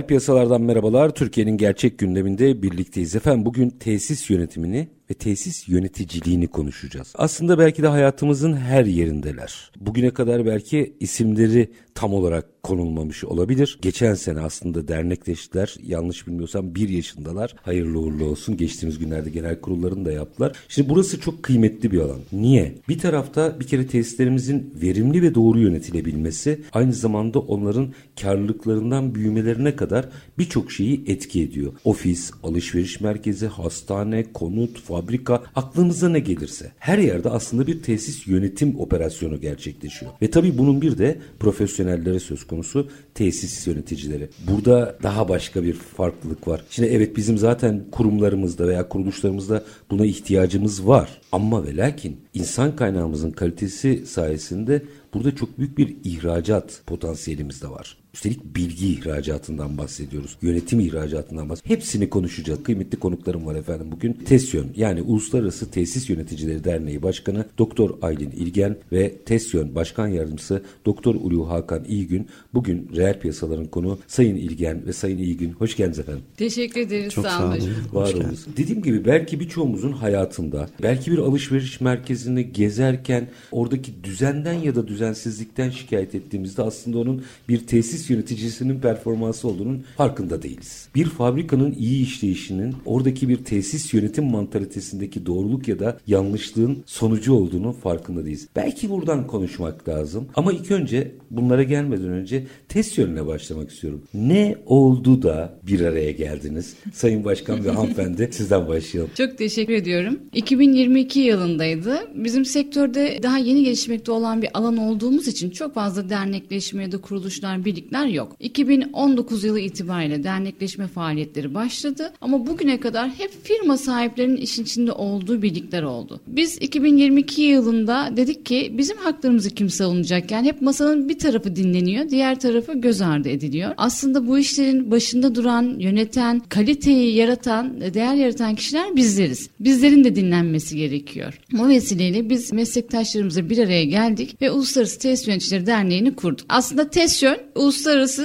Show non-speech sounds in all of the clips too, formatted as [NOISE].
Reel piyasalardan merhabalar. Türkiye'nin gerçek gündeminde birlikteyiz. Efendim bugün tesis yönetimini ve tesis yöneticiliğini konuşacağız. Aslında belki de hayatımızın her yerindeler. Bugüne kadar belki isimleri tam olarak konulmamış olabilir. Geçen sene aslında dernekleştiler. Yanlış bilmiyorsam bir yaşındalar. Hayırlı uğurlu olsun. Geçtiğimiz günlerde genel kurullarını da yaptılar. Şimdi burası çok kıymetli bir alan. Niye? Bir tarafta bir kere tesislerimizin verimli ve doğru yönetilebilmesi aynı zamanda onların karlılıklarından büyümelerine kadar birçok şeyi etki ediyor. Ofis, alışveriş merkezi, hastane, konut, fabrika aklınıza ne gelirse. Her yerde aslında bir tesis yönetim operasyonu gerçekleşiyor. Ve tabii bunun bir de profesyonelleri söz konusu tesis yöneticileri. Burada daha başka bir farklılık var. Şimdi evet bizim zaten kurumlarımızda veya kuruluşlarımızda buna ihtiyacımız var. Ama ve lakin insan kaynağımızın kalitesi sayesinde burada çok büyük bir ihracat potansiyelimiz de var. Üstelik bilgi ihracatından bahsediyoruz. Yönetim ihracatından bahsediyoruz. Hepsini konuşacağız. Kıymetli konuklarım var efendim bugün. TESYÖN yani Uluslararası Tesis Yöneticileri Derneği Başkanı Doktor Aylin İlgen ve TESYÖN Başkan Yardımcısı Doktor Ulu Hakan İyigün bugün reel piyasaların konu Sayın İlgen ve Sayın İyigün. Hoş geldiniz efendim. Teşekkür ederiz. Çok sağ olun. Var olunuz. Dediğim gibi belki birçoğumuzun hayatında belki bir alışveriş merkezini gezerken oradaki düzenden ya da düzensizlikten şikayet ettiğimizde aslında onun bir tesis yöneticisinin performansı olduğunun farkında değiliz. Bir fabrikanın iyi işleyişinin oradaki bir tesis yönetim mantalitesindeki doğruluk ya da yanlışlığın sonucu olduğunu farkında değiliz. Belki buradan konuşmak lazım. Ama ilk önce bunlara gelmeden önce test yönüne başlamak istiyorum. Ne oldu da bir araya geldiniz? [LAUGHS] Sayın Başkan ve hanımefendi sizden başlayalım. Çok teşekkür ediyorum. 2022 yılındaydı. Bizim sektörde daha yeni gelişmekte olan bir alan olduğumuz için çok fazla dernekleşme ya da kuruluşlar, birlikler yok. 2019 yılı itibariyle dernekleşme faaliyetleri başladı ama bugüne kadar hep firma sahiplerinin işin içinde olduğu birlikler oldu. Biz 2022 yılında dedik ki bizim haklarımızı kim savunacak? Yani hep masanın bir tarafı dinleniyor, diğer tarafı göz ardı ediliyor. Aslında bu işlerin başında duran, yöneten, kaliteyi yaratan, değer yaratan kişiler bizleriz. Bizlerin de dinlenmesi gerekiyor. Bu vesileyle biz meslektaşlarımızla bir araya geldik ve Uluslararası Tesis Yöneticileri Derneği'ni kurduk. Aslında TESYÖN uluslararası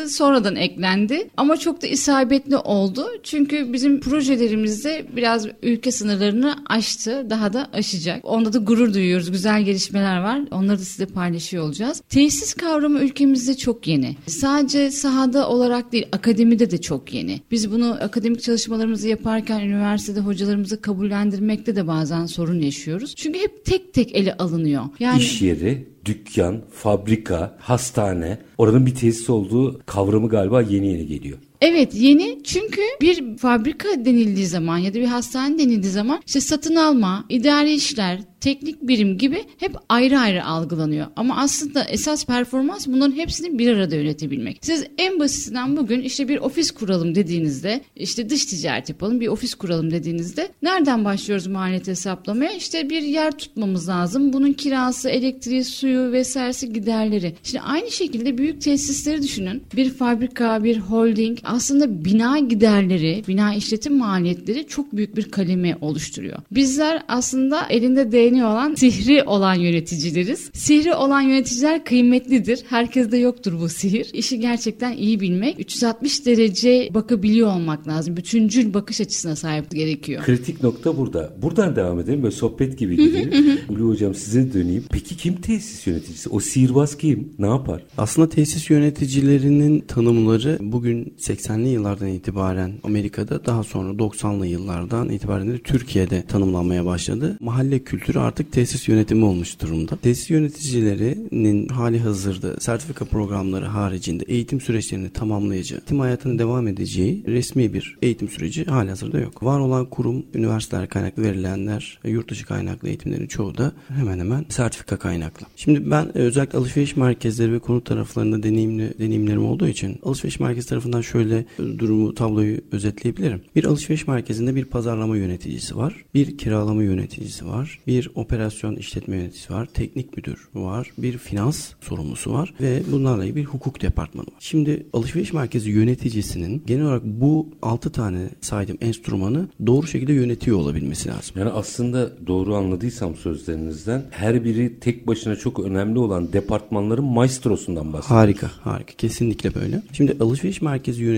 sonradan eklendi ama çok da isabetli oldu. Çünkü bizim projelerimizde biraz ülke sınırlarını aştı, daha da aşacak. Onda da gurur duyuyoruz. Güzel gelişmeler var. Onları da size paylaşıyor olacağız. Tesis kavramı ülkemizde çok yeni. Sadece sahada olarak değil, akademide de çok yeni. Biz bunu akademik çalışmalarımızı yaparken üniversitede hocalarımızı kabullendirmekte de bazen sorun yaşıyoruz. Çünkü hep tek tek ele alınıyor. Yani İş yeri, dükkan, fabrika, hastane oranın bir tesis olduğu kavramı galiba yeni yeni geliyor. Evet yeni çünkü bir fabrika denildiği zaman ya da bir hastane denildiği zaman işte satın alma, idari işler, teknik birim gibi hep ayrı ayrı algılanıyor. Ama aslında esas performans bunların hepsini bir arada yönetebilmek. Siz en basitinden bugün işte bir ofis kuralım dediğinizde işte dış ticaret yapalım bir ofis kuralım dediğinizde nereden başlıyoruz maliyet hesaplamaya? İşte bir yer tutmamız lazım. Bunun kirası, elektriği, suyu vesairesi giderleri. Şimdi aynı şekilde büyük tesisleri düşünün. Bir fabrika, bir holding aslında bina giderleri, bina işletim maliyetleri çok büyük bir kalemi oluşturuyor. Bizler aslında elinde değneği olan, sihri olan yöneticileriz. Sihri olan yöneticiler kıymetlidir. Herkeste yoktur bu sihir. İşi gerçekten iyi bilmek, 360 derece bakabiliyor olmak lazım. Bütüncül bakış açısına sahip gerekiyor. Kritik nokta burada. Buradan devam edelim böyle sohbet gibi gidelim. Ulu hocam size döneyim. Peki kim tesis yöneticisi? O sihirbaz kim? Ne yapar? Aslında tesis yöneticilerinin tanımları bugün 80'li yıllardan itibaren Amerika'da daha sonra 90'lı yıllardan itibaren de Türkiye'de tanımlanmaya başladı. Mahalle kültürü artık tesis yönetimi olmuş durumda. Tesis yöneticilerinin hali hazırda sertifika programları haricinde eğitim süreçlerini tamamlayıcı, eğitim hayatını devam edeceği resmi bir eğitim süreci hali hazırda yok. Var olan kurum, üniversiteler kaynaklı verilenler, yurt dışı kaynaklı eğitimlerin çoğu da hemen hemen sertifika kaynaklı. Şimdi ben özellikle alışveriş merkezleri ve konut taraflarında deneyimli deneyimlerim olduğu için alışveriş merkezi tarafından şöyle durumu tabloyu özetleyebilirim. Bir alışveriş merkezinde bir pazarlama yöneticisi var, bir kiralama yöneticisi var, bir operasyon işletme yöneticisi var, teknik müdür var, bir finans sorumlusu var ve bunlarla ilgili bir hukuk departmanı var. Şimdi alışveriş merkezi yöneticisinin genel olarak bu 6 tane saydığım enstrümanı doğru şekilde yönetiyor olabilmesi lazım. Yani aslında doğru anladıysam sözlerinizden her biri tek başına çok önemli olan departmanların maestrosundan bahsediyoruz. Harika, harika. Kesinlikle böyle. Şimdi alışveriş merkezi yöneticisi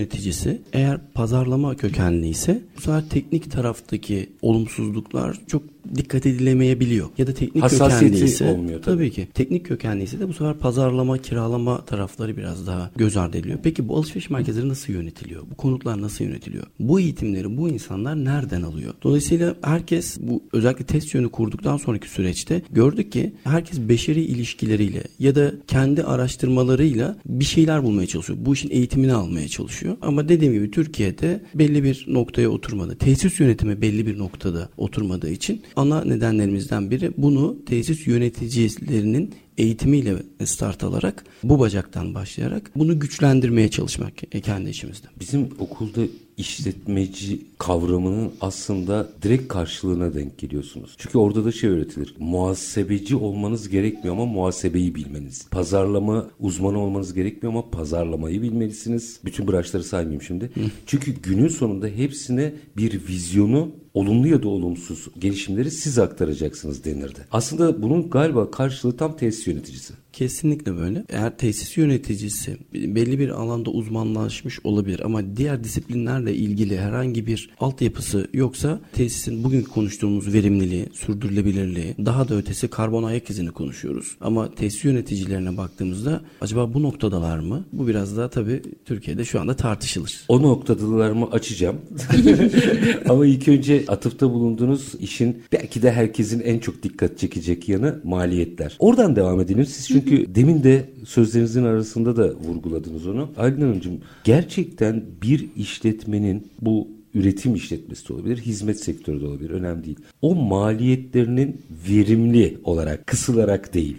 eğer pazarlama kökenli ise bu sefer teknik taraftaki olumsuzluklar çok dikkat edilemeyebiliyor. Ya da teknik Hassasiyeti kökenliyse olmuyor tabii. tabii ki. Teknik kökenliyse de bu sefer pazarlama, kiralama tarafları biraz daha göz ardı ediliyor. Peki bu alışveriş merkezleri nasıl yönetiliyor? Bu konutlar nasıl yönetiliyor? Bu eğitimleri bu insanlar nereden alıyor? Dolayısıyla herkes bu özellikle test yönü kurduktan sonraki süreçte gördük ki herkes beşeri ilişkileriyle ya da kendi araştırmalarıyla bir şeyler bulmaya çalışıyor. Bu işin eğitimini almaya çalışıyor. Ama dediğim gibi Türkiye'de belli bir noktaya oturmadı. Tesis yönetimi belli bir noktada oturmadığı için ana nedenlerimizden biri bunu tesis yöneticilerinin eğitimiyle start alarak bu bacaktan başlayarak bunu güçlendirmeye çalışmak kendi işimizde. Bizim okulda işletmeci kavramının aslında direkt karşılığına denk geliyorsunuz. Çünkü orada da şey öğretilir. Muhasebeci olmanız gerekmiyor ama muhasebeyi bilmeniz. Pazarlama uzmanı olmanız gerekmiyor ama pazarlamayı bilmelisiniz. Bütün branşları saymayayım şimdi. Çünkü günün sonunda hepsine bir vizyonu olumlu ya da olumsuz gelişimleri siz aktaracaksınız denirdi. Aslında bunun galiba karşılığı tam tesis yöneticisi. Kesinlikle böyle. Eğer tesis yöneticisi belli bir alanda uzmanlaşmış olabilir ama diğer disiplinlerle ilgili herhangi bir altyapısı yoksa tesisin bugün konuştuğumuz verimliliği, sürdürülebilirliği, daha da ötesi karbon ayak izini konuşuyoruz. Ama tesis yöneticilerine baktığımızda acaba bu noktadalar mı? Bu biraz daha tabii Türkiye'de şu anda tartışılır. O noktadalarımı açacağım. [LAUGHS] Ama ilk önce atıfta bulunduğunuz işin belki de herkesin en çok dikkat çekecek yanı maliyetler. Oradan devam edelim. Siz çünkü demin de sözlerinizin arasında da vurguladınız onu. Aylin Hanımcığım gerçekten bir işletmenin bu üretim işletmesi de olabilir, hizmet sektörü de olabilir. Önemli değil. O maliyetlerinin verimli olarak, kısılarak değil,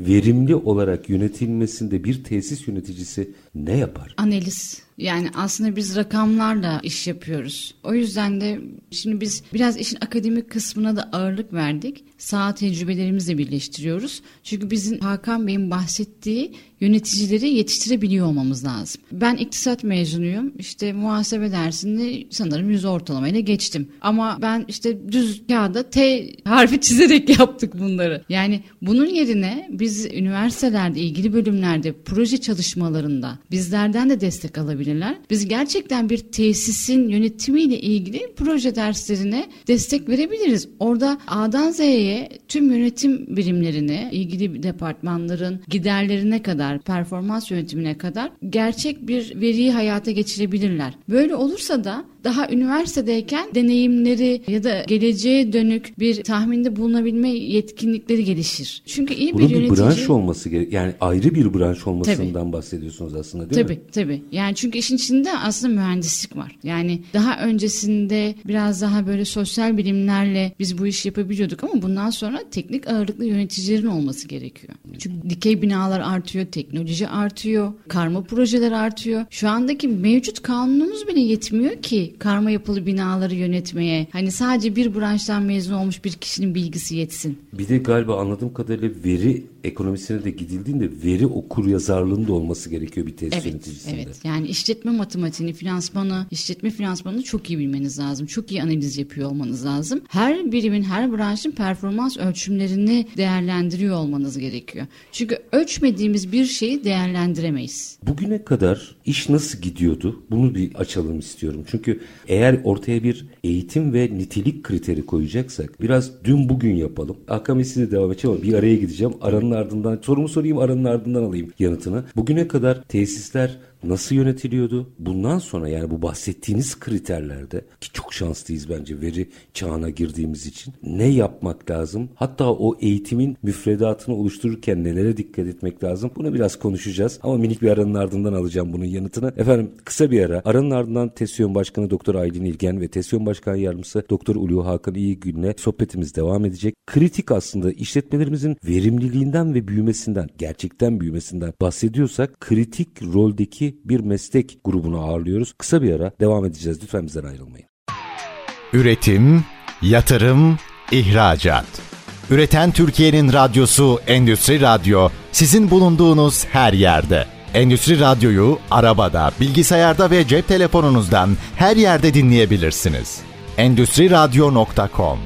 verimli olarak yönetilmesinde bir tesis yöneticisi ne yapar? Analiz. Yani aslında biz rakamlarla iş yapıyoruz. O yüzden de şimdi biz biraz işin akademik kısmına da ağırlık verdik. Sağ tecrübelerimizle birleştiriyoruz. Çünkü bizim Hakan Bey'in bahsettiği yöneticileri yetiştirebiliyor olmamız lazım. Ben iktisat mezunuyum. İşte muhasebe dersini sanırım yüz ortalamayla geçtim. Ama ben işte düz kağıda T harfi [LAUGHS] çizerek yaptık bunları. Yani bunun yerine biz üniversitelerde ilgili bölümlerde proje çalışmalarında bizlerden de destek alabilirler. Biz gerçekten bir tesisin yönetimiyle ilgili proje derslerine destek verebiliriz. Orada A'dan Z'ye tüm yönetim birimlerine, ilgili departmanların giderlerine kadar, performans yönetimine kadar gerçek bir veriyi hayata geçirebilirler. Böyle olursa da daha üniversitedeyken deneyimleri ya da geleceğe dönük bir tahminde bulunabilme yetkinlikleri gelişir. Çünkü iyi Bunun bir bir, yönetici... branş olması gerek. Yani ayrı bir branş olmasından bahsediyorsunuz aslında değil tabii, mi? Tabii Yani çünkü işin içinde aslında mühendislik var. Yani daha öncesinde biraz daha böyle sosyal bilimlerle biz bu işi yapabiliyorduk ama bundan sonra teknik ağırlıklı yöneticilerin olması gerekiyor. Çünkü dikey binalar artıyor, teknoloji artıyor, karma projeler artıyor. Şu andaki mevcut kanunumuz bile yetmiyor ki karma yapılı binaları yönetmeye. Hani sadece bir branştan mezun olmuş bir kişinin bilgisi yetsin. Bir de galiba anladığım kadarıyla veri ekonomisine de gidildiğinde veri okur yazarlığının da olması gerekiyor bir tesis Evet, yöneticisinde. evet. Yani işletme matematiğini, finansmanı, işletme finansmanını çok iyi bilmeniz lazım. Çok iyi analiz yapıyor olmanız lazım. Her birimin, her branşın performans ölçümlerini değerlendiriyor olmanız gerekiyor. Çünkü ölçmediğimiz bir şeyi değerlendiremeyiz. Bugüne kadar iş nasıl gidiyordu? Bunu bir açalım istiyorum. Çünkü eğer ortaya bir eğitim ve nitelik kriteri koyacaksak biraz dün bugün yapalım. Akame size devam edeceğim ama bir araya gideceğim. Aranın ardından sorumu sorayım aranın ardından alayım yanıtını. Bugüne kadar tesisler nasıl yönetiliyordu? Bundan sonra yani bu bahsettiğiniz kriterlerde ki çok şanslıyız bence veri çağına girdiğimiz için ne yapmak lazım? Hatta o eğitimin müfredatını oluştururken nelere dikkat etmek lazım? Bunu biraz konuşacağız ama minik bir aranın ardından alacağım bunun yanıtını. Efendim kısa bir ara. Aranın ardından TESYON Başkanı Doktor Aylin İlgen ve TESYON Başkan Yardımcısı Doktor Ulu Hakan İyigün'le sohbetimiz devam edecek. Kritik aslında işletmelerimizin verimliliğinden ve büyümesinden, gerçekten büyümesinden bahsediyorsak kritik roldeki bir meslek grubunu ağırlıyoruz. Kısa bir ara devam edeceğiz. Lütfen bizden ayrılmayın. Üretim, yatırım, ihracat. Üreten Türkiye'nin radyosu Endüstri Radyo sizin bulunduğunuz her yerde. Endüstri Radyo'yu arabada, bilgisayarda ve cep telefonunuzdan her yerde dinleyebilirsiniz. Endüstri Radyo.com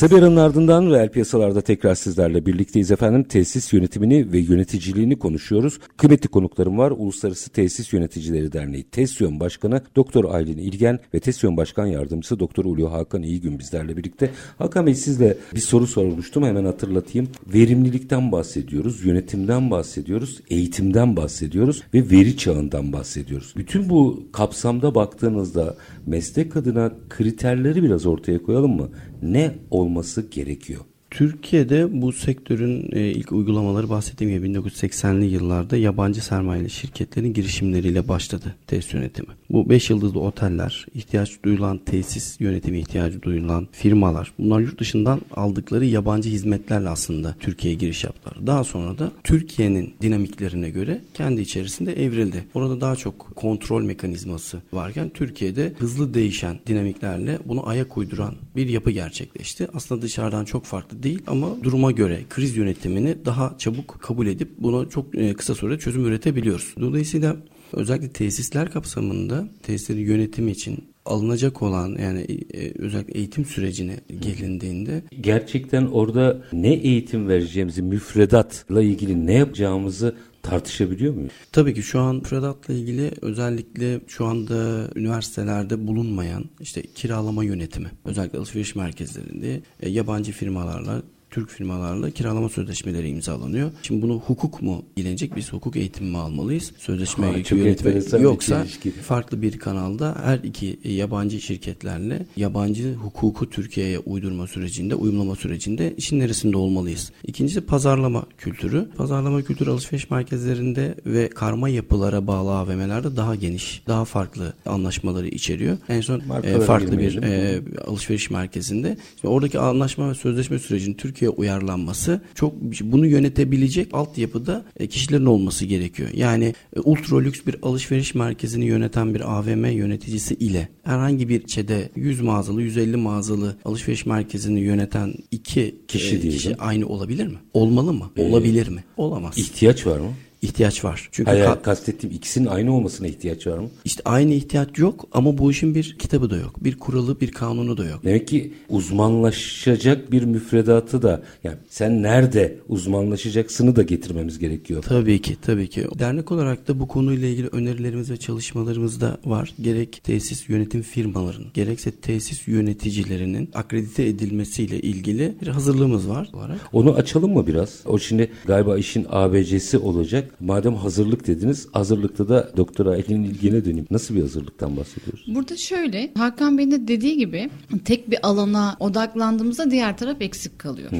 Kısa ardından reel piyasalarda tekrar sizlerle birlikteyiz efendim. Tesis yönetimini ve yöneticiliğini konuşuyoruz. Kıymetli konuklarım var. Uluslararası Tesis Yöneticileri Derneği TESYON Başkanı Doktor Aylin İlgen ve TESYON Başkan Yardımcısı Doktor Ulu Hakan İyigün bizlerle birlikte. Hakan Bey sizle bir soru sormuştum hemen hatırlatayım. Verimlilikten bahsediyoruz, yönetimden bahsediyoruz, eğitimden bahsediyoruz ve veri çağından bahsediyoruz. Bütün bu kapsamda baktığınızda meslek adına kriterleri biraz ortaya koyalım mı? Ne olması gerekiyor? Türkiye'de bu sektörün e, ilk uygulamaları bahsettiğim gibi 1980'li yıllarda yabancı sermayeli şirketlerin girişimleriyle başladı tesis yönetimi. Bu 5 yıldızlı oteller, ihtiyaç duyulan tesis yönetimi ihtiyacı duyulan firmalar bunlar yurt dışından aldıkları yabancı hizmetlerle aslında Türkiye'ye giriş yaptılar. Daha sonra da Türkiye'nin dinamiklerine göre kendi içerisinde evrildi. Orada daha çok kontrol mekanizması varken Türkiye'de hızlı değişen dinamiklerle bunu ayak uyduran bir yapı gerçekleşti. Aslında dışarıdan çok farklı değil ama duruma göre kriz yönetimini daha çabuk kabul edip buna çok e, kısa sürede çözüm üretebiliyoruz. Dolayısıyla özellikle tesisler kapsamında tesislerin yönetimi için alınacak olan yani e, özellikle eğitim sürecine gelindiğinde gerçekten orada ne eğitim vereceğimizi müfredatla ilgili ne yapacağımızı tartışabiliyor muyuz? Tabii ki şu an müfredatla ilgili özellikle şu anda üniversitelerde bulunmayan işte kiralama yönetimi özellikle alışveriş merkezlerinde e, yabancı firmalarla Türk firmalarla kiralama sözleşmeleri imzalanıyor. Şimdi bunu hukuk mu ilgilenecek? Biz hukuk eğitimi mi almalıyız? Sözleşme Ha, bir yoksa çelişki. farklı bir kanalda her iki yabancı şirketlerle yabancı hukuku Türkiye'ye uydurma sürecinde, uyumlama sürecinde işin neresinde olmalıyız? İkincisi pazarlama kültürü. Pazarlama kültürü alışveriş merkezlerinde ve karma yapılara bağlı AVM'lerde daha geniş, daha farklı anlaşmaları içeriyor. En son Markalara e, farklı bir e, alışveriş merkezinde. Şimdi oradaki anlaşma ve sözleşme sürecinin Türkiye'ye uyarlanması çok bunu yönetebilecek altyapıda e, kişilerin olması gerekiyor. Yani e, ultra lüks bir alışveriş merkezini yöneten bir AVM yöneticisi ile herhangi bir ilçede 100 mağazalı 150 mağazalı alışveriş merkezini yöneten iki Kişi e, diyelim. kişi aynı olabilir mi? Olmalı mı? Olabilir mi? Olamaz. İhtiyaç var mı? İhtiyaç var. Çünkü Hayır, ka- kastettiğim ikisinin aynı olmasına ihtiyaç var mı? işte aynı ihtiyaç yok ama bu işin bir kitabı da yok. Bir kuralı, bir kanunu da yok. Demek ki uzmanlaşacak bir müfredatı da yani sen nerede uzmanlaşacaksını da getirmemiz gerekiyor. Tabii ki, tabii ki. Dernek olarak da bu konuyla ilgili önerilerimiz ve çalışmalarımız da var. Gerek tesis yönetim firmalarının, gerekse tesis yöneticilerinin akredite edilmesiyle ilgili bir hazırlığımız var olarak. Onu açalım mı biraz? O şimdi galiba işin ABC'si olacak. Madem hazırlık dediniz, hazırlıkta da Doktor Aylin ilgine döneyim. Nasıl bir hazırlıktan bahsediyoruz? Burada şöyle Hakan Bey'in de dediği gibi tek bir alana odaklandığımızda diğer taraf eksik kalıyor.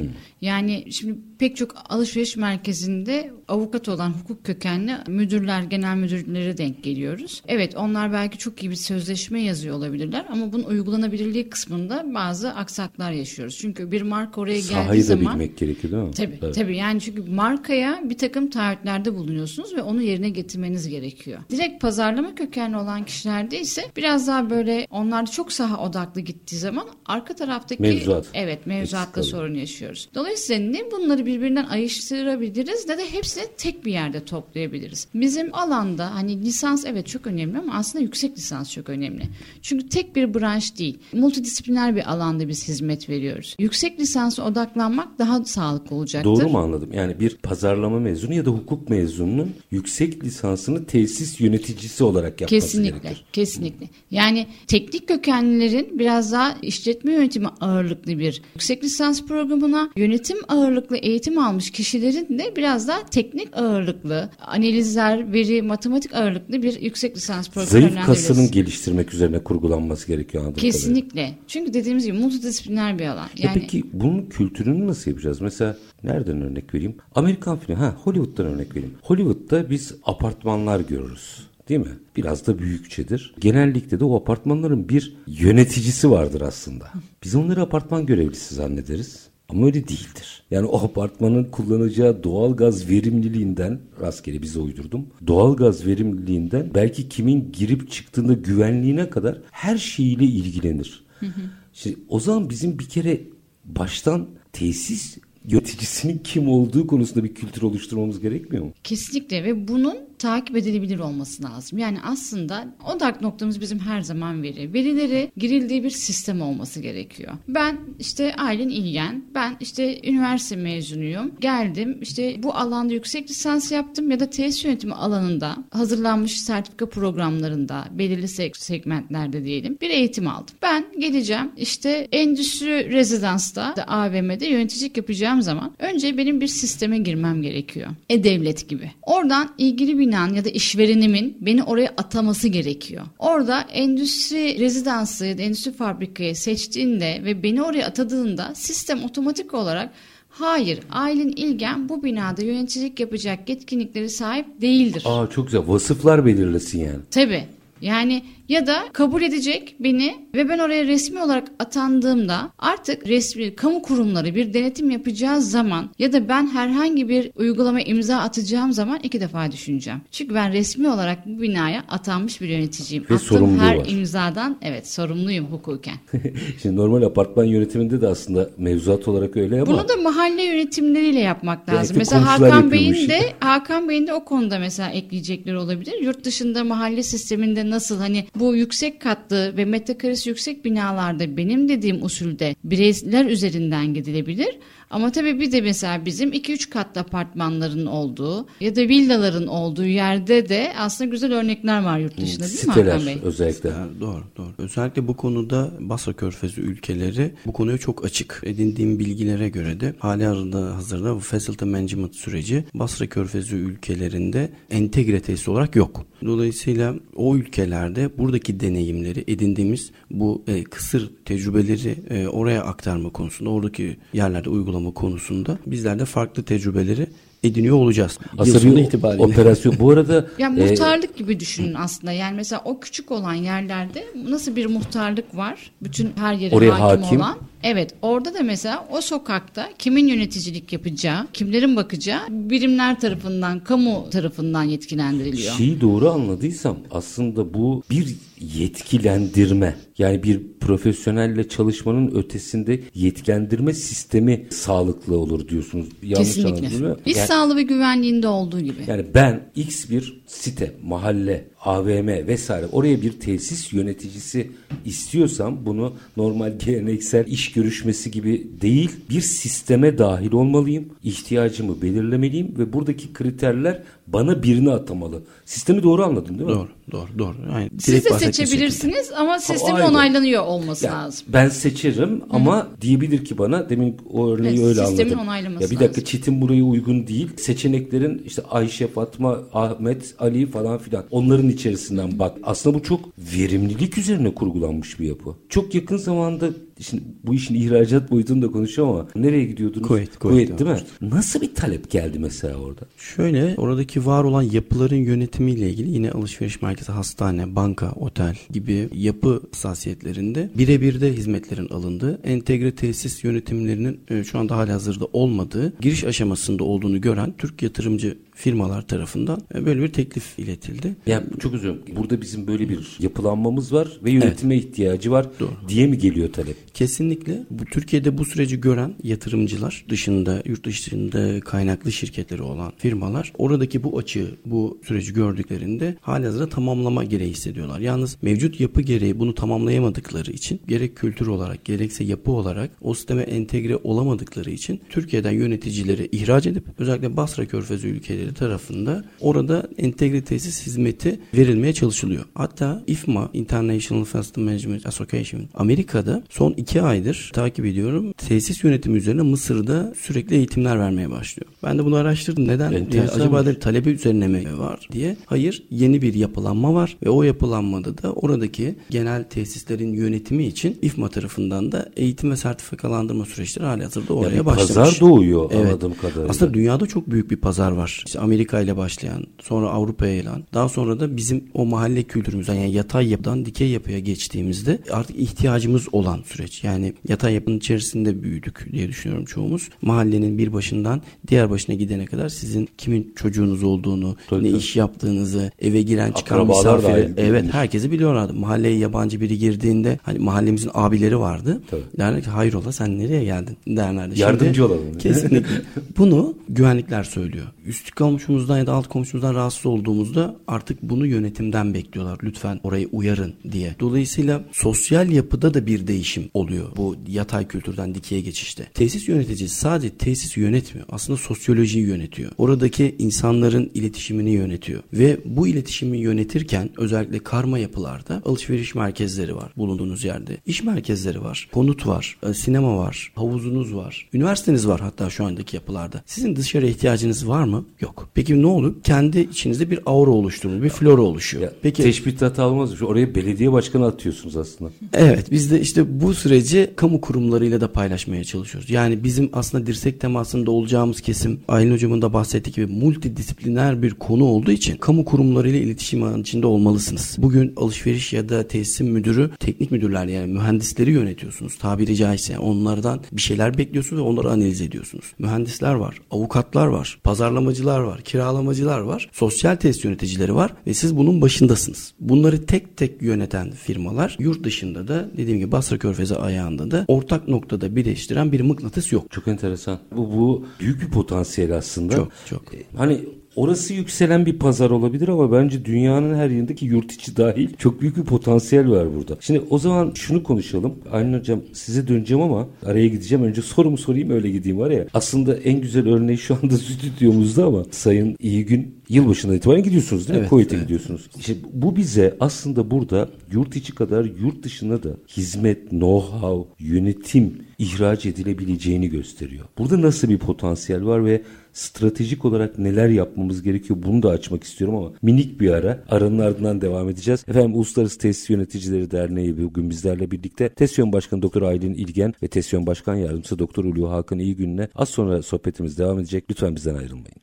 Yani şimdi pek çok alışveriş merkezinde avukat olan hukuk kökenli müdürler, genel müdürlere denk geliyoruz. Evet onlar belki çok iyi bir sözleşme yazıyor olabilirler ama bunun uygulanabilirliği kısmında bazı aksaklar yaşıyoruz. Çünkü bir marka oraya geldiği Sahayı da zaman bilmek gerekiyor değil mi? Tabii Evet. tabii yani çünkü markaya bir takım taahhütlerde bulunuyorsunuz ve onu yerine getirmeniz gerekiyor. Direkt pazarlama kökenli olan kişilerde ise biraz daha böyle onlar çok saha odaklı gittiği zaman arka taraftaki Mevzuat. evet mevzuatla Eksik sorun yaşıyoruz. Dolayısıyla ne bunları birbirinden ayıştırabiliriz ne de hepsini tek bir yerde toplayabiliriz. Bizim alanda hani lisans evet çok önemli ama aslında yüksek lisans çok önemli. Çünkü tek bir branş değil. Multidisipliner bir alanda biz hizmet veriyoruz. Yüksek lisansa odaklanmak daha sağlıklı olacaktır. Doğru mu anladım? Yani bir pazarlama mezunu ya da hukuk mezununun yüksek lisansını tesis yöneticisi olarak yapması Kesinlikle, gerekir. kesinlikle. Yani teknik kökenlilerin biraz daha işletme yönetimi ağırlıklı bir yüksek lisans programına, yönetim ağırlıklı eğitim eğitim almış kişilerin de biraz daha teknik ağırlıklı, analizler, veri, matematik ağırlıklı bir yüksek lisans programı Zayıf kasının geliştirmek üzerine kurgulanması gerekiyor anladığım Kesinlikle. Kadarıyla. Çünkü dediğimiz gibi multidisipliner bir alan. Yani... E peki bunun kültürünü nasıl yapacağız? Mesela nereden örnek vereyim? Amerikan filmi, ha Hollywood'dan örnek vereyim. Hollywood'da biz apartmanlar görürüz değil mi? Biraz da büyükçedir. Genellikle de o apartmanların bir yöneticisi vardır aslında. Biz onları apartman görevlisi zannederiz. Ama öyle değildir. Yani o apartmanın kullanacağı doğal gaz verimliliğinden rastgele bize uydurdum. Doğal gaz verimliliğinden belki kimin girip çıktığında güvenliğine kadar her şeyiyle ilgilenir. Hı hı. İşte o zaman bizim bir kere baştan tesis yöneticisinin kim olduğu konusunda bir kültür oluşturmamız gerekmiyor mu? Kesinlikle ve bunun takip edilebilir olması lazım. Yani aslında odak noktamız bizim her zaman veri. Verileri girildiği bir sistem olması gerekiyor. Ben işte Aylin İlgen, ben işte üniversite mezunuyum. Geldim işte bu alanda yüksek lisans yaptım ya da tesis yönetimi alanında hazırlanmış sertifika programlarında belirli segmentlerde diyelim bir eğitim aldım. Ben geleceğim işte endüstri rezidansta AVM'de yöneticilik yapacağım zaman önce benim bir sisteme girmem gerekiyor. E-Devlet gibi. Oradan ilgili bir binam ya da işverenimin beni oraya ataması gerekiyor. Orada endüstri rezidansı ya da endüstri fabrikayı seçtiğinde ve beni oraya atadığında sistem otomatik olarak Hayır, Aylin İlgen bu binada yöneticilik yapacak yetkinlikleri sahip değildir. Aa çok güzel. Vasıflar belirlesin yani. Tabii. Yani ya da kabul edecek beni ve ben oraya resmi olarak atandığımda artık resmi kamu kurumları bir denetim yapacağı zaman ya da ben herhangi bir uygulama imza atacağım zaman iki defa düşüneceğim. Çünkü ben resmi olarak bu binaya atanmış bir yöneticiyim. Ve Attığım her var. imzadan evet sorumluyum hukuken. [LAUGHS] Şimdi normal apartman yönetiminde de aslında mevzuat olarak öyle ama. Bunu da mahalle yönetimleriyle yapmak lazım. mesela Hakan Bey'in de Hakan Bey'in de o konuda mesela ekleyecekleri olabilir. Yurt dışında mahalle sisteminde nasıl hani bu yüksek katlı ve metrekaresi yüksek binalarda benim dediğim usulde bireyler üzerinden gidilebilir. Ama tabii bir de mesela bizim 2-3 katlı apartmanların olduğu ya da villaların olduğu yerde de aslında güzel örnekler var yurt dışında değil Siteler, mi Hakan Bey? özellikle. Doğru doğru. Özellikle bu konuda Basra Körfezi ülkeleri bu konuya çok açık. Edindiğim bilgilere göre de hali hazırda, hazırda bu facility management süreci Basra Körfezi ülkelerinde entegre tesis olarak yok. Dolayısıyla o ülkelerde buradaki deneyimleri edindiğimiz bu e, kısır tecrübeleri e, oraya aktarma konusunda oradaki yerlerde uygulama konusunda bizler de farklı tecrübeleri ediniyor olacağız. Bir itibariyle. operasyon. Bu arada yani e, muhtarlık e, gibi düşünün aslında. Yani mesela o küçük olan yerlerde nasıl bir muhtarlık var? Bütün her yere hakim, hakim olan. Evet orada da mesela o sokakta kimin yöneticilik yapacağı, kimlerin bakacağı birimler tarafından, kamu tarafından yetkilendiriliyor. Şeyi doğru anladıysam aslında bu bir yetkilendirme yani bir profesyonelle çalışmanın ötesinde yetkilendirme sistemi sağlıklı olur diyorsunuz. Yanlış Kesinlikle. İş yani, sağlığı ve güvenliğinde olduğu gibi. Yani ben X bir site, mahalle, AVM vesaire oraya bir tesis yöneticisi istiyorsam bunu normal geleneksel iş görüşmesi gibi değil bir sisteme dahil olmalıyım. İhtiyacımı belirlemeliyim ve buradaki kriterler bana birini atamalı. Sistemi doğru anladın değil mi? Doğru, doğru, doğru. Yani Siz de seçebilirsiniz ama sistemin onaylanıyor olması yani lazım. Ben seçerim ama diyebilir ki bana demin o örneği evet, öyle sistemin anladım. onaylaması ya bir dakika lazım. çitin buraya uygun değil. Seçeneklerin işte Ayşe, Fatma, Ahmet, Ali falan filan onların içerisinden bak. Aslında bu çok verimlilik üzerine kurgulanmış bir yapı. Çok yakın zamanda Şimdi bu işin ihracat boyutunu da konuşuyorum ama nereye gidiyordunuz? Kuveyt, Kuveyt, Kuveyt değil mi? Nasıl bir talep geldi mesela orada? Şöyle oradaki var olan yapıların yönetimiyle ilgili yine alışveriş merkezi, hastane, banka, otel gibi yapı hassasiyetlerinde birebir de hizmetlerin alındığı, entegre tesis yönetimlerinin e, şu anda hali hazırda olmadığı, giriş aşamasında olduğunu gören Türk yatırımcı firmalar tarafından e, böyle bir teklif iletildi. Yani çok üzüldüm. Burada bizim böyle bir yapılanmamız var ve yönetime evet. ihtiyacı var Doğru. diye mi geliyor talep? Kesinlikle. Bu Türkiye'de bu süreci gören yatırımcılar dışında, yurt dışında kaynaklı şirketleri olan firmalar oradaki bu açığı, bu süreci gördüklerinde halihazırda tamamlama gereği hissediyorlar. Yalnız mevcut yapı gereği bunu tamamlayamadıkları için gerek kültür olarak gerekse yapı olarak o sisteme entegre olamadıkları için Türkiye'den yöneticileri ihraç edip özellikle Basra Körfezi ülkeleri tarafında orada entegre tesis hizmeti verilmeye çalışılıyor. Hatta IFMA International Facility Management Association Amerika'da son iki aydır takip ediyorum. Tesis yönetimi üzerine Mısır'da sürekli eğitimler vermeye başlıyor. Ben de bunu araştırdım. Neden? Ya, acaba da talebi üzerine mi var diye. Hayır yeni bir yapılanma var ve o yapılanmada da oradaki genel tesislerin yönetimi için İFMA tarafından da eğitim ve sertifikalandırma süreçleri hali hazırda oraya yani başlamış. Pazar doğuyor Evet. anladığım kadarıyla. Aslında dünyada çok büyük bir pazar var. İşte Amerika ile başlayan, sonra Avrupa'ya yayılan, daha sonra da bizim o mahalle kültürümüzden yani yatay yapıdan dikey yapıya geçtiğimizde artık ihtiyacımız olan süreç. Yani yatay yapının içerisinde büyüdük diye düşünüyorum çoğumuz. Mahallenin bir başından diğer başına gidene kadar sizin kimin çocuğunuz olduğunu, Tabii, ne tabii. iş yaptığınızı, eve giren çıkan misafiri, evet herkesi biliyorlardı. Mahalleye yabancı biri girdiğinde hani mahallemizin abileri vardı. Tabii. Derler ki hayrola sen nereye geldin derlerdi. Şimdi- Yardımcı olalım. Kesinlikle. [LAUGHS] Bunu güvenlikler söylüyor. Üst komşumuzdan ya da alt komşumuzdan rahatsız olduğumuzda artık bunu yönetimden bekliyorlar. Lütfen orayı uyarın diye. Dolayısıyla sosyal yapıda da bir değişim oluyor bu yatay kültürden dikeye geçişte. Tesis yöneticisi sadece tesisi yönetmiyor. Aslında sosyolojiyi yönetiyor. Oradaki insanların iletişimini yönetiyor. Ve bu iletişimi yönetirken özellikle karma yapılarda alışveriş merkezleri var bulunduğunuz yerde. İş merkezleri var. Konut var. e, Sinema var. Havuzunuz var. Üniversiteniz var hatta şu andaki yapılarda. Sizin dışarı ihtiyacınız var mı? Yok. Peki ne olur? Kendi içinizde bir aura oluşturur. Bir flora oluşuyor. Ya, Peki Teşbih hata olmaz. Oraya belediye başkanı atıyorsunuz aslında. Evet biz de işte bu süreci kamu kurumlarıyla da paylaşmaya çalışıyoruz. Yani bizim aslında dirsek temasında olacağımız kesim Aylin hocamın da bahsettiği gibi multidisipliner bir konu olduğu için kamu kurumlarıyla iletişim ağının içinde olmalısınız. Bugün alışveriş ya da tesisin müdürü teknik müdürler yani mühendisleri yönetiyorsunuz. Tabiri caizse onlardan bir şeyler bekliyorsunuz ve onları analiz ediyorsunuz. Mühendisler var, avukatlar var, pazarlamacılar var, kiralamacılar var, sosyal tesis yöneticileri var ve siz bunun başındasınız. Bunları tek tek yöneten firmalar yurt dışında da dediğim gibi Basra Körfezi ayağında da ortak noktada birleştiren bir mıknatıs yok. Çok enteresan. Bu, bu büyük bir potansiyel aslında. Çok, çok. E, Hani orası yükselen bir pazar olabilir ama bence dünyanın her yerindeki yurt içi dahil çok büyük bir potansiyel var burada. Şimdi o zaman şunu konuşalım. Aynen hocam size döneceğim ama araya gideceğim. Önce sorumu sorayım öyle gideyim var ya. Aslında en güzel örneği şu anda [LAUGHS] stüdyomuzda ama Sayın İyi Gün yılbaşından itibaren gidiyorsunuz değil mi? Evet, Kuveyt'e evet. gidiyorsunuz. İşte bu bize aslında burada yurt içi kadar yurt dışına da hizmet, know-how, yönetim ihraç edilebileceğini gösteriyor. Burada nasıl bir potansiyel var ve stratejik olarak neler yapmamız gerekiyor bunu da açmak istiyorum ama minik bir ara aranın ardından devam edeceğiz. Efendim Uluslararası Tesis Yöneticileri Derneği bugün bizlerle birlikte TESYON Başkanı Doktor Aylin İlgen ve TESYON Başkan Yardımcısı Doktor Ulu Hakan İyigün'le az sonra sohbetimiz devam edecek. Lütfen bizden ayrılmayın.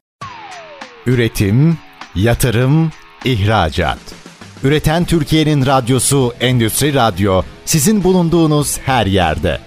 Üretim, yatırım, ihracat. Üreten Türkiye'nin radyosu Endüstri Radyo sizin bulunduğunuz her yerde.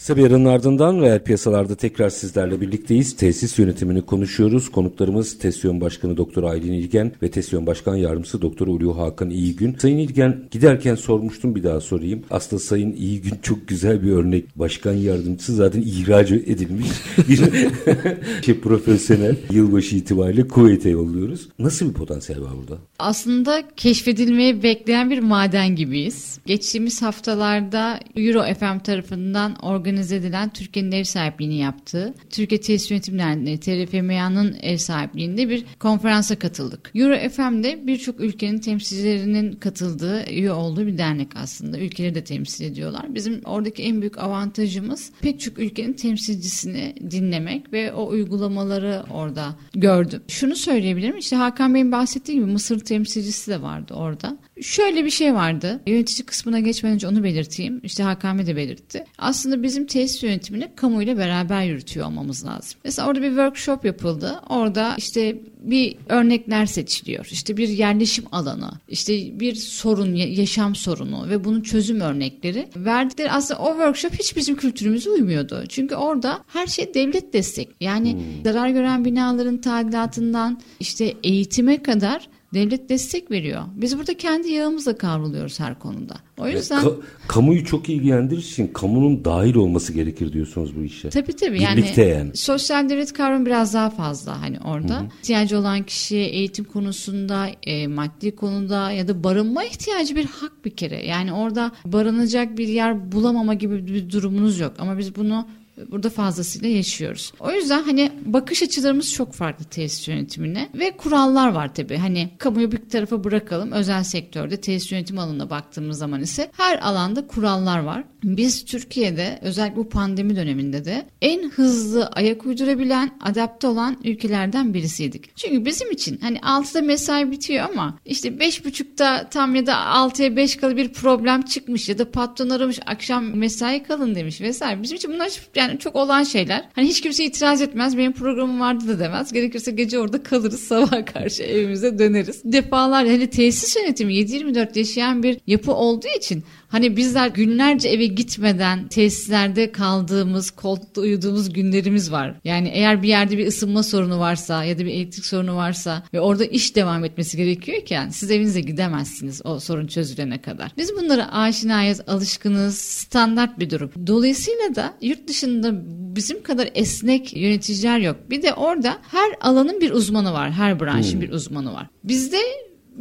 Kısa bir aranın ardından reel piyasalarda tekrar sizlerle birlikteyiz. Tesis yönetimini konuşuyoruz. Konuklarımız TESYON Başkanı Doktor Aylin İlgen ve TESYON Başkan Yardımcısı Doktor Ulu Hakan İyigün. Sayın İlgen giderken sormuştum bir daha sorayım. Aslında Sayın İyigün [LAUGHS] çok güzel bir örnek. Başkan Yardımcısı zaten ihraç edilmiş bir [LAUGHS] şey, profesyonel. Yılbaşı itibariyle Kuveyt'e yolluyoruz. Nasıl bir potansiyel var burada? Aslında keşfedilmeyi bekleyen bir maden gibiyiz. Geçtiğimiz haftalarda Euro FM tarafından organize edilen Türkiye'nin ev sahipliğini yaptığı Türkiye Tesis Yönetim Derneği TRFMA'nın ev sahipliğinde bir konferansa katıldık. Euro FM'de birçok ülkenin temsilcilerinin katıldığı, üye olduğu bir dernek aslında. Ülkeleri de temsil ediyorlar. Bizim oradaki en büyük avantajımız pek çok ülkenin temsilcisini dinlemek ve o uygulamaları orada gördüm. Şunu söyleyebilirim. İşte Hakan Bey'in bahsettiği gibi Mısır temsilcisi de vardı orada. Şöyle bir şey vardı. Yönetici kısmına geçmeden önce onu belirteyim. İşte Hakan de belirtti. Aslında bizim tesis yönetimini kamuyla beraber yürütüyor olmamız lazım. Mesela orada bir workshop yapıldı. Orada işte bir örnekler seçiliyor. İşte bir yerleşim alanı, işte bir sorun, ya- yaşam sorunu ve bunun çözüm örnekleri verdikleri aslında o workshop hiç bizim kültürümüze uymuyordu. Çünkü orada her şey devlet destek. Yani zarar gören binaların tadilatından işte eğitime kadar devlet destek veriyor. Biz burada kendi yağımızla kavruluyoruz her konuda. O yüzden Ka- kamuyu çok ilgilendirir için kamunun dahil olması gerekir diyorsunuz bu işe. Tabii tabii Birlikte yani, yani. sosyal devlet kavramı biraz daha fazla hani orada. İhtiyacı olan kişiye eğitim konusunda, e, maddi konuda ya da barınma ihtiyacı bir hak bir kere. Yani orada barınacak bir yer bulamama gibi bir durumunuz yok ama biz bunu burada fazlasıyla yaşıyoruz. O yüzden hani bakış açılarımız çok farklı tesis yönetimine ve kurallar var tabii. Hani kamuyu bir tarafa bırakalım. Özel sektörde tesis yönetim alanına baktığımız zaman ise her alanda kurallar var. Biz Türkiye'de özellikle bu pandemi döneminde de en hızlı ayak uydurabilen, adapte olan ülkelerden birisiydik. Çünkü bizim için hani 6'da mesai bitiyor ama işte 5.30'da tam ya da 6'ya 5 kalı bir problem çıkmış ya da patron aramış akşam mesai kalın demiş vesaire. Bizim için bunlar yani çok olan şeyler. Hani hiç kimse itiraz etmez. Benim programım vardı da demez. Gerekirse gece orada kalırız. [LAUGHS] Sabaha karşı evimize döneriz. Defalar hani tesis yönetimi 7-24 yaşayan bir yapı olduğu için Hani bizler günlerce eve gitmeden tesislerde kaldığımız, koltukta uyuduğumuz günlerimiz var. Yani eğer bir yerde bir ısınma sorunu varsa ya da bir elektrik sorunu varsa ve orada iş devam etmesi gerekiyorken siz evinize gidemezsiniz o sorun çözülene kadar. Biz bunlara aşinayız, alışkınız, standart bir durum. Dolayısıyla da yurt dışında bizim kadar esnek yöneticiler yok. Bir de orada her alanın bir uzmanı var. Her branşın hmm. bir uzmanı var. Bizde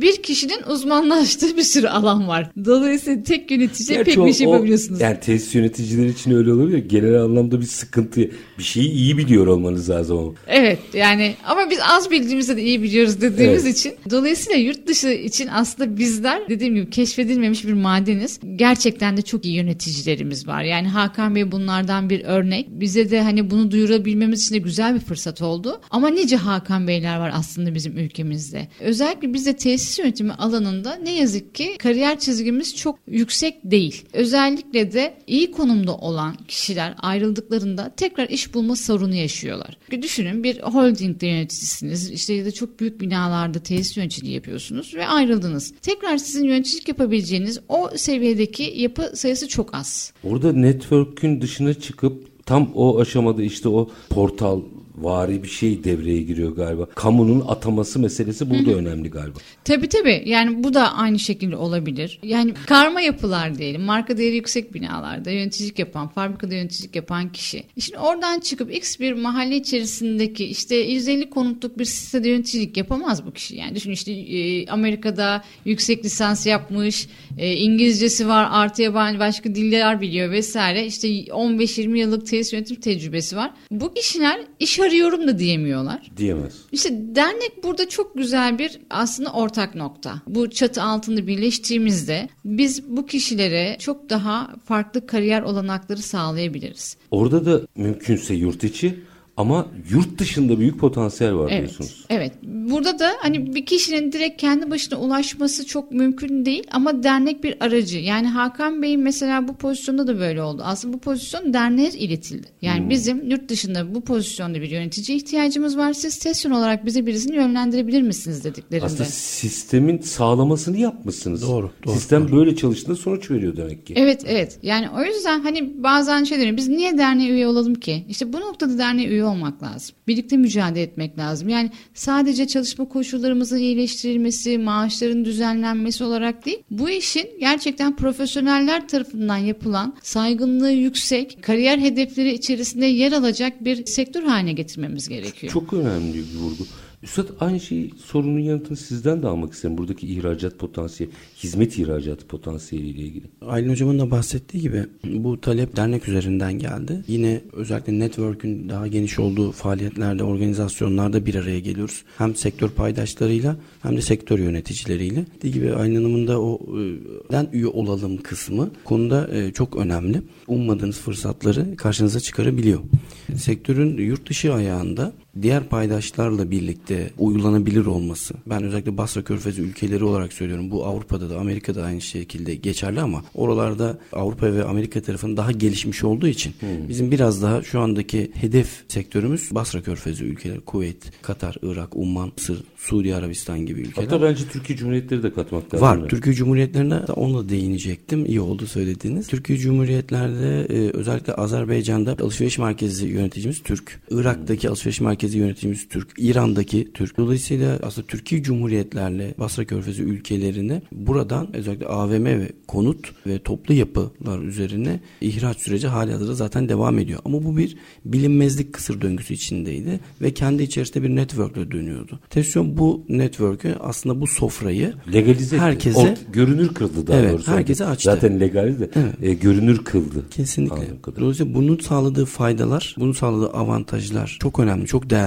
bir kişinin uzmanlaştığı bir sürü alan var. Dolayısıyla tek yöneticiye Gerçi pek o, bir şey yapabiliyorsunuz. Yani tesis yöneticileri için öyle ya genel anlamda bir sıkıntı. Bir şeyi iyi biliyor olmanız lazım ama. Evet yani ama biz az bildiğimizde de iyi biliyoruz dediğimiz evet. için. Dolayısıyla yurt dışı için aslında bizler dediğim gibi keşfedilmemiş bir madeniz. Gerçekten de çok iyi yöneticilerimiz var. Yani Hakan Bey bunlardan bir örnek. Bize de hani bunu duyurabilmemiz için de güzel bir fırsat oldu. Ama nice Hakan Beyler var aslında bizim ülkemizde. Özellikle bizde tesis tesis yönetimi alanında ne yazık ki kariyer çizgimiz çok yüksek değil. Özellikle de iyi konumda olan kişiler ayrıldıklarında tekrar iş bulma sorunu yaşıyorlar. Düşünün bir holdingde yöneticisiniz işte ya da çok büyük binalarda tesis yöneticiliği yapıyorsunuz ve ayrıldınız. Tekrar sizin yöneticilik yapabileceğiniz o seviyedeki yapı sayısı çok az. Orada network'ün dışına çıkıp tam o aşamada işte o portal vari bir şey devreye giriyor galiba. Kamunun ataması meselesi burada Hı-hı. önemli galiba. Tabii tabii. Yani bu da aynı şekilde olabilir. Yani karma yapılar diyelim. Marka değeri yüksek binalarda yöneticilik yapan, fabrikada yöneticilik yapan kişi. Şimdi oradan çıkıp X bir mahalle içerisindeki işte 150 konutluk bir sitede yöneticilik yapamaz bu kişi. Yani düşün işte e, Amerika'da yüksek lisans yapmış, e, İngilizcesi var, artı yabancı başka diller biliyor vesaire. İşte 15-20 yıllık tesis yönetim tecrübesi var. Bu kişiler iş arıyorum da diyemiyorlar. Diyemez. İşte dernek burada çok güzel bir aslında ortak nokta. Bu çatı altında birleştiğimizde biz bu kişilere çok daha farklı kariyer olanakları sağlayabiliriz. Orada da mümkünse yurt içi ama yurt dışında büyük potansiyel var evet, diyorsunuz. Evet. Burada da hani bir kişinin direkt kendi başına ulaşması çok mümkün değil ama dernek bir aracı. Yani Hakan Bey'in mesela bu pozisyonda da böyle oldu. Aslında bu pozisyon derneğe iletildi. Yani hmm. bizim yurt dışında bu pozisyonda bir yönetici ihtiyacımız var. Siz sesyon olarak bize birisini yönlendirebilir misiniz dediklerinde. Aslında sistemin sağlamasını yapmışsınız. Doğru. doğru Sistem doğru. böyle çalıştığında sonuç veriyor demek ki. Evet evet. Yani o yüzden hani bazen şey deniyor. Biz niye derneğe üye olalım ki? İşte bu noktada derneğe üye olmak lazım. Birlikte mücadele etmek lazım. Yani sadece çalışma koşullarımızın iyileştirilmesi, maaşların düzenlenmesi olarak değil, bu işin gerçekten profesyoneller tarafından yapılan saygınlığı yüksek, kariyer hedefleri içerisinde yer alacak bir sektör haline getirmemiz gerekiyor. Çok önemli bir vurgu. Üstad aynı şeyi sorunun yanıtını sizden de almak isterim. Buradaki ihracat potansiyeli, hizmet ihracatı potansiyeli ile ilgili. Aylin Hocam'ın da bahsettiği gibi bu talep dernek üzerinden geldi. Yine özellikle network'ün daha geniş olduğu faaliyetlerde, organizasyonlarda bir araya geliyoruz. Hem sektör paydaşlarıyla hem de sektör yöneticileriyle. Dediği gibi Aylin Hanım'ın da o den üye olalım kısmı konuda e, çok önemli. Ummadığınız fırsatları karşınıza çıkarabiliyor. Sektörün yurt dışı ayağında diğer paydaşlarla birlikte uygulanabilir olması. Ben özellikle Basra Körfezi ülkeleri olarak söylüyorum. Bu Avrupa'da da Amerika'da aynı şekilde geçerli ama oralarda Avrupa ve Amerika tarafının daha gelişmiş olduğu için hmm. bizim biraz daha şu andaki hedef sektörümüz Basra Körfezi ülkeleri. Kuveyt, Katar, Irak, Umman, Mısır, Suudi Arabistan gibi ülkeler. Hatta bence Türkiye Cumhuriyetleri de katmak lazım. Var. Mi? Türkiye Cumhuriyetlerine de onunla değinecektim. İyi oldu söylediğiniz. Türkiye Cumhuriyetlerde e, özellikle Azerbaycan'da alışveriş merkezi yöneticimiz Türk. Irak'taki alışveriş merkezi merkezi yöneticimiz Türk. İran'daki Türk. Dolayısıyla aslında Türkiye Cumhuriyetlerle Basra Körfezi ülkelerine buradan özellikle AVM ve konut ve toplu yapılar üzerine ihraç süreci hali hazırda zaten devam ediyor. Ama bu bir bilinmezlik kısır döngüsü içindeydi ve kendi içerisinde bir networkle dönüyordu. Tesisyon bu network'ü aslında bu sofrayı legalize herkese Ort, görünür kıldı daha evet, doğrusu. herkese açtı. Zaten legaldi de Evet. e, görünür kıldı. Kesinlikle. Dolayısıyla bunun sağladığı faydalar, bunun sağladığı avantajlar çok önemli, çok değerli.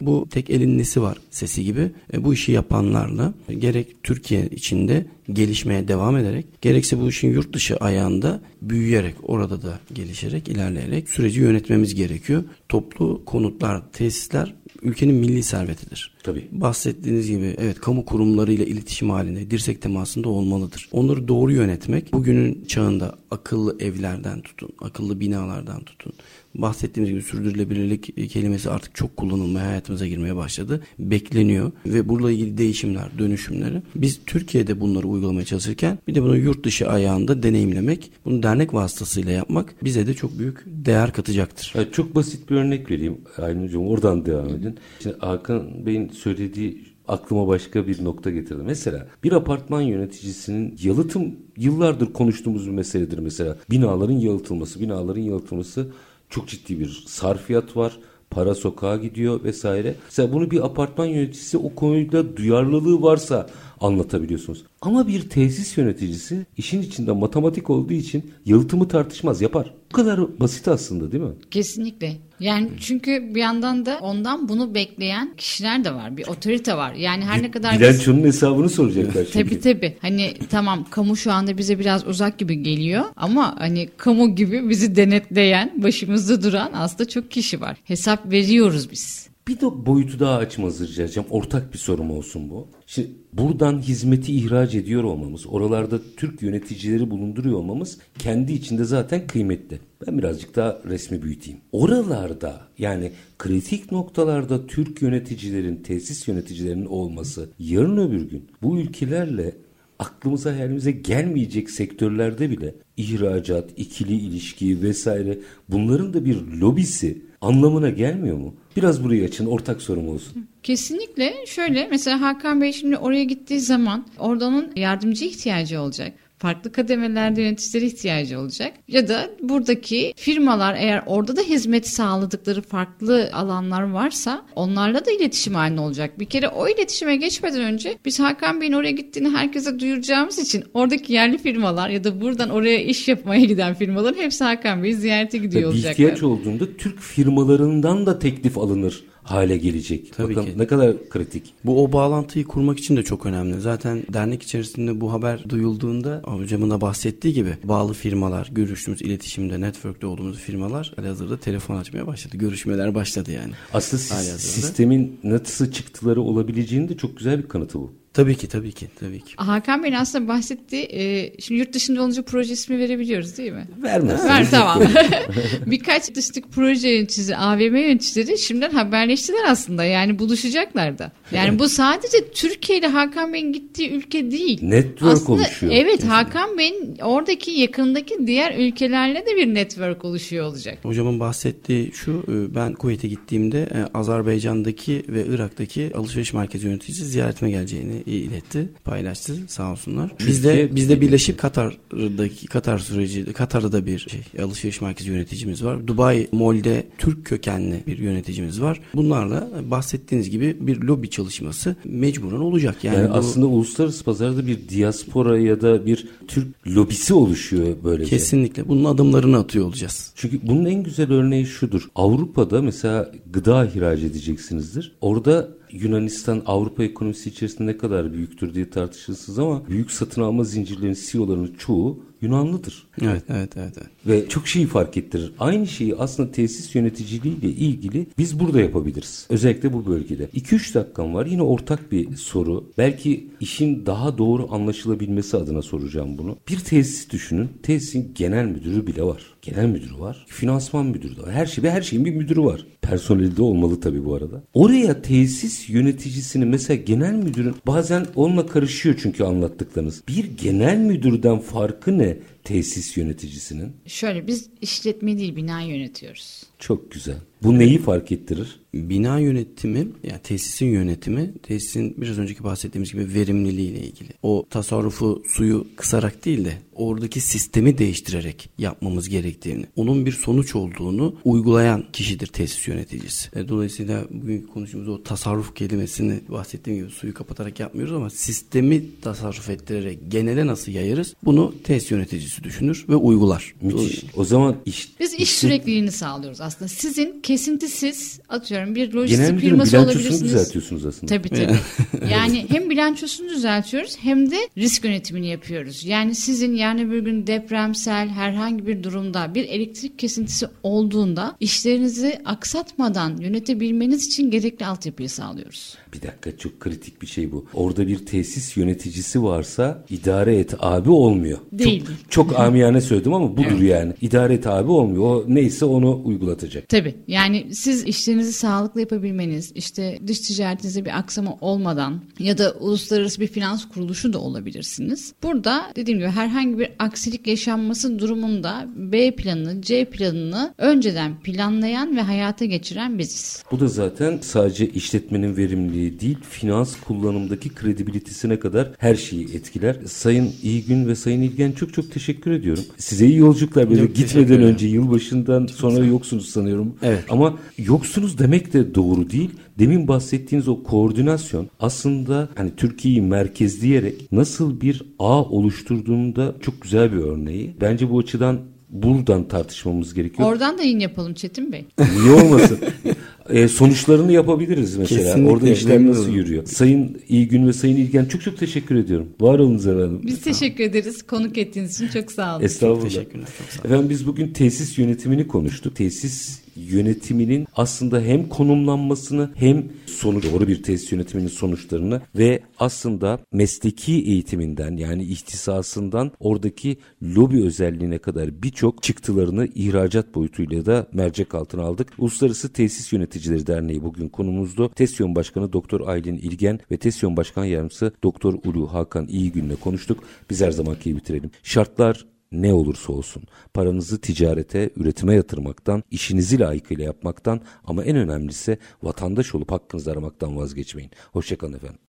Bu tek elin nesi var sesi gibi. E, bu işi yapanlarla e, gerek Türkiye içinde gelişmeye devam ederek gerekse bu işin yurt dışı ayağında büyüyerek orada da gelişerek ilerleyerek süreci yönetmemiz gerekiyor. Toplu konutlar, tesisler ülkenin milli servetidir. Tabii. Bahsettiğiniz gibi evet kamu kurumlarıyla iletişim halinde dirsek temasında olmalıdır. Onları doğru yönetmek bugünün çağında akıllı evlerden tutun, akıllı binalardan tutun. Bahsettiğimiz gibi sürdürülebilirlik kelimesi artık çok kullanılmaya hayatımıza girmeye başladı. Bekleniyor ve bununla ilgili değişimler, dönüşümleri biz Türkiye'de bunları uygulamaya çalışırken bir de bunu yurt dışı ayağında deneyimlemek, bunu dernek vasıtasıyla yapmak bize de çok büyük değer katacaktır. Evet, çok basit bir örnek vereyim Aylin Hocam oradan devam edin. Şimdi Hakan Bey'in söylediği aklıma başka bir nokta getirdi. Mesela bir apartman yöneticisinin yalıtım yıllardır konuştuğumuz bir meseledir mesela. Binaların yalıtılması, binaların yalıtılması çok ciddi bir sarfiyat var. Para sokağa gidiyor vesaire. Mesela bunu bir apartman yöneticisi o konuyla duyarlılığı varsa anlatabiliyorsunuz. Ama bir tesis yöneticisi işin içinde matematik olduğu için yalıtımı tartışmaz yapar. Bu kadar basit aslında değil mi? Kesinlikle. Yani çünkü bir yandan da ondan bunu bekleyen kişiler de var. Bir otorite var. Yani her ne kadar biz- Bilançonun hesabını soracaklar [LAUGHS] çünkü. Tabii tabii. Hani tamam kamu şu anda bize biraz uzak gibi geliyor ama hani kamu gibi bizi denetleyen, başımızda duran aslında çok kişi var. Hesap veriyoruz biz. Bir de boyutu daha açmaz rica edeceğim. Ortak bir sorum olsun bu. Şimdi buradan hizmeti ihraç ediyor olmamız, oralarda Türk yöneticileri bulunduruyor olmamız kendi içinde zaten kıymetli. Ben birazcık daha resmi büyüteyim. Oralarda yani kritik noktalarda Türk yöneticilerin, tesis yöneticilerinin olması yarın öbür gün bu ülkelerle aklımıza hayalimize gelmeyecek sektörlerde bile ihracat, ikili ilişki vesaire bunların da bir lobisi anlamına gelmiyor mu? Biraz burayı açın ortak sorum olsun. Kesinlikle şöyle mesela Hakan Bey şimdi oraya gittiği zaman orada onun yardımcı ihtiyacı olacak. Farklı kademelerde yöneticileri ihtiyacı olacak. Ya da buradaki firmalar eğer orada da hizmet sağladıkları farklı alanlar varsa onlarla da iletişim halinde olacak. Bir kere o iletişime geçmeden önce biz Hakan Bey'in oraya gittiğini herkese duyuracağımız için oradaki yerli firmalar ya da buradan oraya iş yapmaya giden firmaların hepsi Hakan Bey'i ziyarete gidiyor bir olacaklar. ihtiyaç olduğunda Türk firmalarından da teklif alınır hale gelecek. Tabii Bakın ki. ne kadar kritik. Bu o bağlantıyı kurmak için de çok önemli. Zaten dernek içerisinde bu haber duyulduğunda hocamın da bahsettiği gibi bağlı firmalar, görüştüğümüz iletişimde, network'te olduğumuz firmalar hazırda telefon açmaya başladı. Görüşmeler başladı yani. Aslında sistemin nasıl çıktıları olabileceğini de çok güzel bir kanıtı bu. Tabii ki tabii ki tabii ki. Hakan Bey'in aslında bahsettiği, e, şimdi yurt dışında olunca proje ismi verebiliyoruz değil mi? Vermezseniz Ver tamam. [LAUGHS] [LAUGHS] Birkaç dışlık proje yöneticisi, AVM yöneticileri şimdiden haberleştiler aslında. Yani buluşacaklar da. Yani bu sadece Türkiye ile Hakan Bey'in gittiği ülke değil. Network aslında, oluşuyor. Evet Hakan Bey'in oradaki yakındaki diğer ülkelerle de bir network oluşuyor olacak. Hocamın bahsettiği şu e, ben Kuveyt'e gittiğimde e, Azerbaycan'daki ve Irak'taki alışveriş merkezi yöneticisi ziyaretime geleceğini iletti, paylaştı sağ olsunlar. Biz de biz de birleşip Katar'daki Katar süreci Katar'da da bir şey alışveriş merkezi yöneticimiz var. Dubai Mall'de Türk kökenli bir yöneticimiz var. Bunlarla bahsettiğiniz gibi bir lobi çalışması mecburen olacak. Yani, Yani, bu aslında uluslararası pazarda bir diaspora ya da bir Türk lobisi oluşuyor böylece. kesinlikle bunun adımlarını atıyor olacağız. Çünkü bunun en güzel örneği şudur. Avrupa'da mesela gıda ihraç edeceksinizdir. Orada Yunanistan Avrupa ekonomisi içerisinde ne kadar büyüktür diye tartışırsınız ama büyük satın alma zincirlerinin CEO'larının çoğu Yunanlıdır. Evet evet evet. evet. Ve çok şeyi fark ettirir. Aynı şeyi aslında tesis yöneticiliğiyle ilgili biz burada yapabiliriz. Özellikle bu bölgede. 2-3 dakikam var. Yine ortak bir soru. Belki işin daha doğru anlaşılabilmesi adına soracağım bunu. Bir tesis düşünün. Tesisin genel müdürü bile var. Genel müdürü var. Finansman müdürü de var. Her şey ve her şeyin bir müdürü var. Personeli de olmalı tabii bu arada. Oraya tesis yöneticisini mesela genel müdürün bazen onunla karışıyor çünkü anlattıklarınız. Bir genel müdürden farkı ne? tesis yöneticisinin? Şöyle biz işletme değil bina yönetiyoruz. Çok güzel. Bu neyi fark ettirir? Bina yönetimi yani tesisin yönetimi tesisin biraz önceki bahsettiğimiz gibi verimliliği ile ilgili. O tasarrufu suyu kısarak değil de oradaki sistemi değiştirerek yapmamız gerektiğini, onun bir sonuç olduğunu uygulayan kişidir tesis yöneticisi. E, dolayısıyla bugün konuştuğumuz o tasarruf kelimesini bahsettiğim gibi suyu kapatarak yapmıyoruz ama sistemi tasarruf ettirerek genele nasıl yayarız? Bunu tesis yöneticisi düşünür ve uygular. Müthiş. O zaman iş, Biz iş işin- sürekliliğini sağlıyoruz aslında. Sizin kesintisiz atıyorum bir Genel lojistik müdürün firması bilançosunu olabilirsiniz. düzeltiyorsunuz aslında. Tabii tabii. [LAUGHS] yani hem bilançosunu düzeltiyoruz hem de risk yönetimini yapıyoruz. Yani sizin yarın bir gün depremsel herhangi bir durumda bir elektrik kesintisi olduğunda işlerinizi aksatmadan yönetebilmeniz için gerekli altyapıyı sağlıyoruz. Bir dakika çok kritik bir şey bu. Orada bir tesis yöneticisi varsa idare et abi olmuyor. Değil. Çok, çok amiyane söyledim ama budur yani. İdare et abi olmuyor. O neyse onu uygulatacak. Tabii yani siz işlerinizi sağlıklı yapabilmeniz, işte dış ticaretinizde bir aksama olmadan ya da uluslararası bir finans kuruluşu da olabilirsiniz. Burada dediğim gibi herhangi bir aksilik yaşanması durumunda B planını, C planını önceden planlayan ve hayata geçiren biziz. Bu da zaten sadece işletmenin verimliliği değil, finans kullanımdaki kredibilitesine kadar her şeyi etkiler. Sayın İyigün ve Sayın İlgen çok çok teşekkür ediyorum. Size iyi yolculuklar. Böyle gitmeden önce yılbaşından sonra yoksunuz sanıyorum. Evet. Ama yoksunuz demek de doğru değil. Demin bahsettiğiniz o koordinasyon aslında hani Türkiye'yi merkezleyerek nasıl bir ağ oluşturduğunda çok güzel bir örneği. Bence bu açıdan buradan tartışmamız gerekiyor. Oradan da yayın yapalım Çetin Bey. Niye olmasın? [LAUGHS] E, sonuçlarını yapabiliriz mesela. Kesinlikle, Orada işler nasıl yürüyor? Sayın İyi Gün ve Sayın İlgen çok çok teşekkür ediyorum. Var olun Zara Hanım. Biz teşekkür ederiz konuk ettiğiniz için çok sağ olun. Estağfurullah. Teşekkürler. Çok sağ olun. Efendim biz bugün tesis yönetimini konuştuk. Tesis yönetiminin aslında hem konumlanmasını hem sonu doğru bir tesis yönetiminin sonuçlarını ve aslında mesleki eğitiminden yani ihtisasından oradaki lobi özelliğine kadar birçok çıktılarını ihracat boyutuyla da mercek altına aldık. Uluslararası Tesis Yöneticileri Derneği bugün konumuzdu. TESYON Başkanı Doktor Aylin İlgen ve TESYON Başkan Yardımcısı Doktor Ulu Hakan İyigün'le konuştuk. Biz her zamanki bitirelim. Şartlar ne olursa olsun paranızı ticarete, üretime yatırmaktan, işinizi layıkıyla yapmaktan ama en önemlisi vatandaş olup hakkınızı aramaktan vazgeçmeyin. Hoşçakalın efendim.